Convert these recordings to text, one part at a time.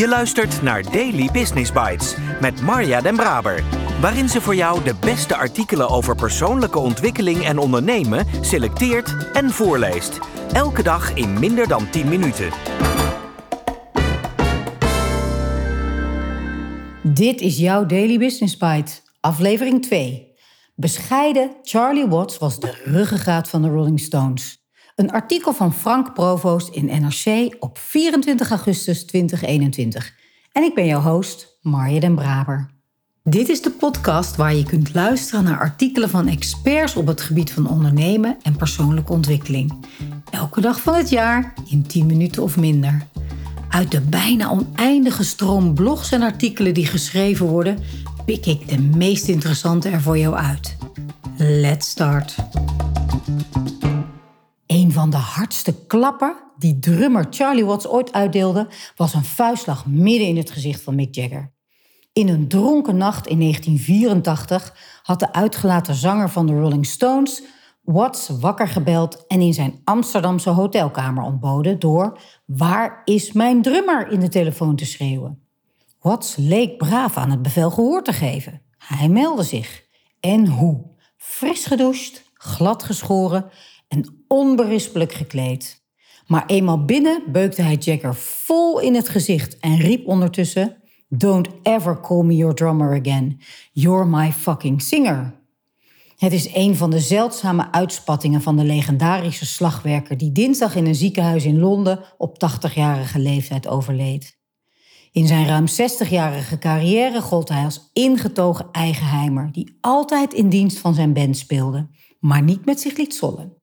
Je luistert naar Daily Business Bites met Marja Den Braber, waarin ze voor jou de beste artikelen over persoonlijke ontwikkeling en ondernemen selecteert en voorleest. Elke dag in minder dan 10 minuten. Dit is jouw Daily Business Bite, aflevering 2. Bescheiden Charlie Watts was de ruggengraat van de Rolling Stones. Een artikel van Frank Provoost in NRC op 24 augustus 2021. En ik ben jouw host, Marja den Braber. Dit is de podcast waar je kunt luisteren naar artikelen van experts op het gebied van ondernemen en persoonlijke ontwikkeling. Elke dag van het jaar in 10 minuten of minder. Uit de bijna oneindige stroom blogs en artikelen die geschreven worden, pik ik de meest interessante er voor jou uit. Let's start. Hardste klappen die drummer Charlie Watts ooit uitdeelde, was een vuistslag midden in het gezicht van Mick Jagger. In een dronken nacht in 1984 had de uitgelaten zanger van de Rolling Stones Watts wakker gebeld en in zijn Amsterdamse hotelkamer ontboden door Waar is mijn drummer in de telefoon te schreeuwen. Watts leek braaf aan het bevel gehoor te geven. Hij meldde zich. En hoe? Fris gedoucht, glad geschoren en onberispelijk gekleed. Maar eenmaal binnen beukte hij Jagger vol in het gezicht en riep ondertussen: Don't ever call me your drummer again. You're my fucking singer. Het is een van de zeldzame uitspattingen van de legendarische slagwerker die dinsdag in een ziekenhuis in Londen op 80-jarige leeftijd overleed. In zijn ruim 60-jarige carrière gold hij als ingetogen eigenheimer die altijd in dienst van zijn band speelde, maar niet met zich liet zollen.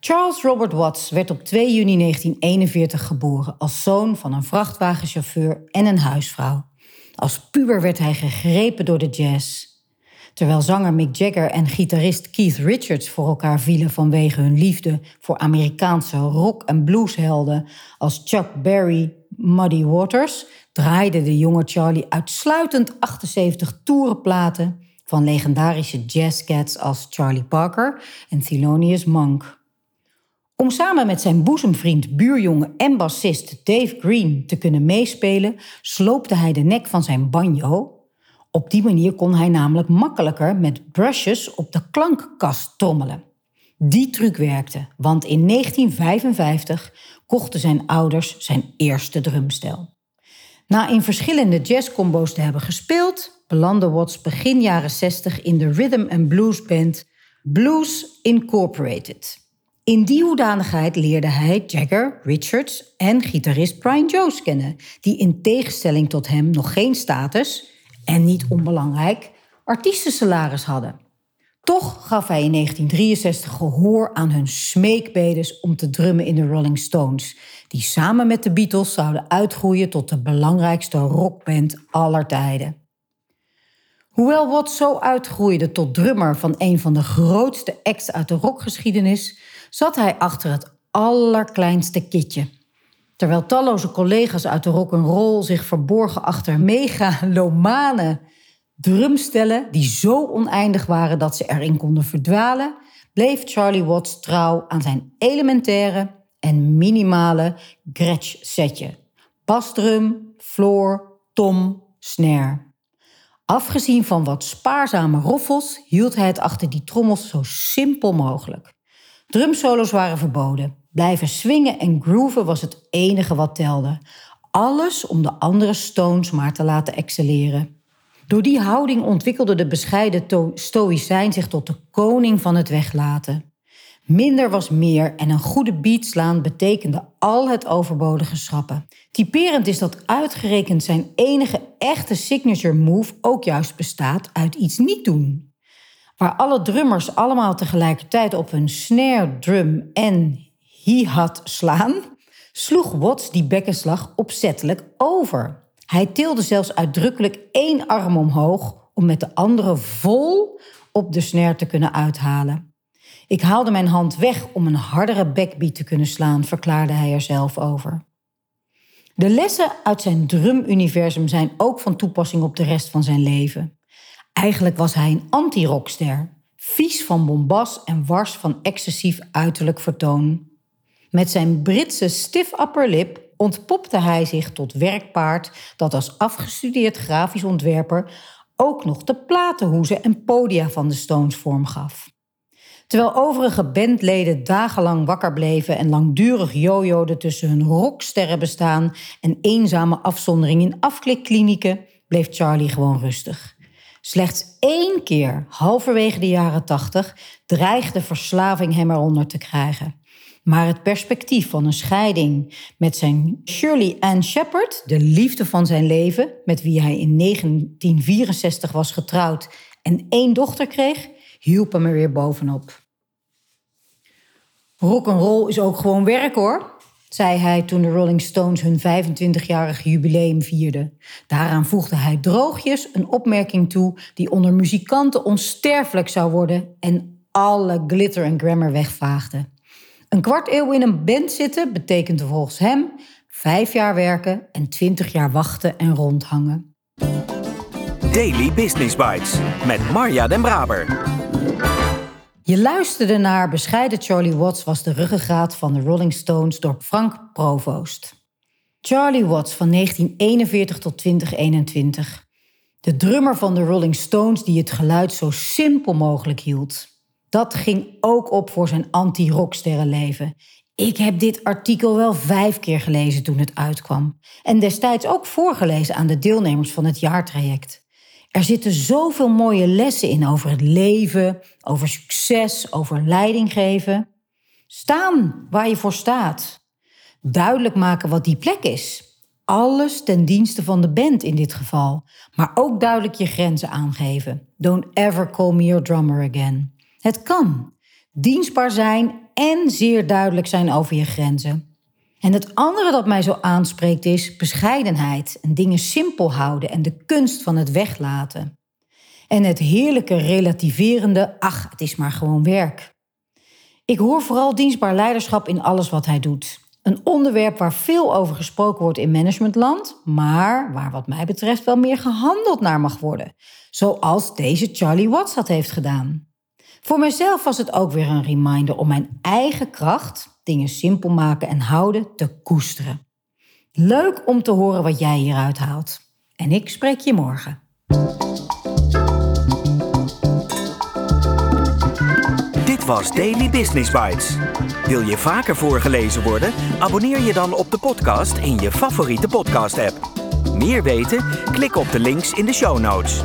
Charles Robert Watts werd op 2 juni 1941 geboren als zoon van een vrachtwagenchauffeur en een huisvrouw. Als puber werd hij gegrepen door de jazz. Terwijl zanger Mick Jagger en gitarist Keith Richards voor elkaar vielen vanwege hun liefde voor Amerikaanse rock- en blueshelden als Chuck Berry, Muddy Waters, draaide de jonge Charlie uitsluitend 78 toerenplaten van legendarische jazzcats als Charlie Parker en Thelonious Monk. Om samen met zijn boezemvriend, buurjongen en bassist Dave Green te kunnen meespelen, sloopte hij de nek van zijn banjo. Op die manier kon hij namelijk makkelijker met brushes op de klankkast trommelen. Die truc werkte, want in 1955 kochten zijn ouders zijn eerste drumstel. Na in verschillende jazzcombo's te hebben gespeeld, belandde Watts begin jaren 60 in de rhythm and blues band Blues Incorporated. In die hoedanigheid leerde hij Jagger, Richards en gitarist Brian Jones kennen, die in tegenstelling tot hem nog geen status en niet onbelangrijk artiestensalaris hadden. Toch gaf hij in 1963 gehoor aan hun smeekbedes om te drummen in de Rolling Stones, die samen met de Beatles zouden uitgroeien tot de belangrijkste rockband aller tijden. Hoewel Watts zo uitgroeide tot drummer van een van de grootste acts uit de rockgeschiedenis, zat hij achter het allerkleinste kitje. Terwijl talloze collega's uit de rock roll zich verborgen achter megalomane drumstellen die zo oneindig waren dat ze erin konden verdwalen, bleef Charlie Watts trouw aan zijn elementaire en minimale Gretsch-setje. Basdrum, floor, tom, snare. Afgezien van wat spaarzame roffels hield hij het achter die trommels zo simpel mogelijk. Drumsolos waren verboden. Blijven swingen en grooven was het enige wat telde. Alles om de andere Stones maar te laten excelleren. Door die houding ontwikkelde de bescheiden stoïcijn zich tot de koning van het weglaten. Minder was meer en een goede beat slaan betekende al het overbodige schrappen. Typerend is dat uitgerekend zijn enige echte signature move ook juist bestaat uit iets niet doen waar alle drummers allemaal tegelijkertijd op hun snare, drum en hi-hat slaan, sloeg Watts die bekkenslag opzettelijk over. Hij tilde zelfs uitdrukkelijk één arm omhoog om met de andere vol op de snare te kunnen uithalen. Ik haalde mijn hand weg om een hardere backbeat te kunnen slaan, verklaarde hij er zelf over. De lessen uit zijn drumuniversum zijn ook van toepassing op de rest van zijn leven. Eigenlijk was hij een anti-rockster, vies van bombast en wars van excessief uiterlijk vertoon. Met zijn Britse stiff upper lip, ontpopte hij zich tot werkpaard dat als afgestudeerd grafisch ontwerper ook nog de platenhoezen en podia van de Stones vorm gaf. Terwijl overige bandleden dagenlang wakker bleven en langdurig jojoden tussen hun rocksterrenbestaan en eenzame afzondering in afklikklinieken, bleef Charlie gewoon rustig. Slechts één keer, halverwege de jaren tachtig, dreigde verslaving hem eronder te krijgen. Maar het perspectief van een scheiding met zijn Shirley Ann Shepard, de liefde van zijn leven, met wie hij in 1964 was getrouwd en één dochter kreeg, hielp hem er weer bovenop. Rock'n'roll is ook gewoon werk hoor, zei hij toen de Rolling Stones hun 25-jarig jubileum vierden. Daaraan voegde hij droogjes een opmerking toe die onder muzikanten onsterfelijk zou worden en alle glitter en glamour wegvaagde. Een kwart eeuw in een band zitten betekent volgens hem vijf jaar werken en twintig jaar wachten en rondhangen. Daily Business Bites met Marja Den Braber. Je luisterde naar Bescheiden Charlie Watts was de ruggengraat van de Rolling Stones door Frank Provoost. Charlie Watts van 1941 tot 2021. De drummer van de Rolling Stones die het geluid zo simpel mogelijk hield. Dat ging ook op voor zijn anti-rocksterrenleven. Ik heb dit artikel wel vijf keer gelezen toen het uitkwam. En destijds ook voorgelezen aan de deelnemers van het jaartraject. Er zitten zoveel mooie lessen in over het leven, over succes, over leiding geven. Staan waar je voor staat. Duidelijk maken wat die plek is. Alles ten dienste van de band in dit geval. Maar ook duidelijk je grenzen aangeven. Don't ever call me your drummer again. Het kan. Dienstbaar zijn en zeer duidelijk zijn over je grenzen. En het andere dat mij zo aanspreekt is bescheidenheid en dingen simpel houden en de kunst van het weglaten. En het heerlijke relativerende, ach, het is maar gewoon werk. Ik hoor vooral dienstbaar leiderschap in alles wat hij doet. Een onderwerp waar veel over gesproken wordt in managementland, maar waar wat mij betreft wel meer gehandeld naar mag worden. Zoals deze Charlie Watts dat heeft gedaan. Voor mezelf was het ook weer een reminder om mijn eigen kracht, dingen simpel maken en houden, te koesteren. Leuk om te horen wat jij hieruit haalt. En ik spreek je morgen. Dit was Daily Business Bites. Wil je vaker voorgelezen worden? Abonneer je dan op de podcast in je favoriete podcast-app. Meer weten? Klik op de links in de show notes.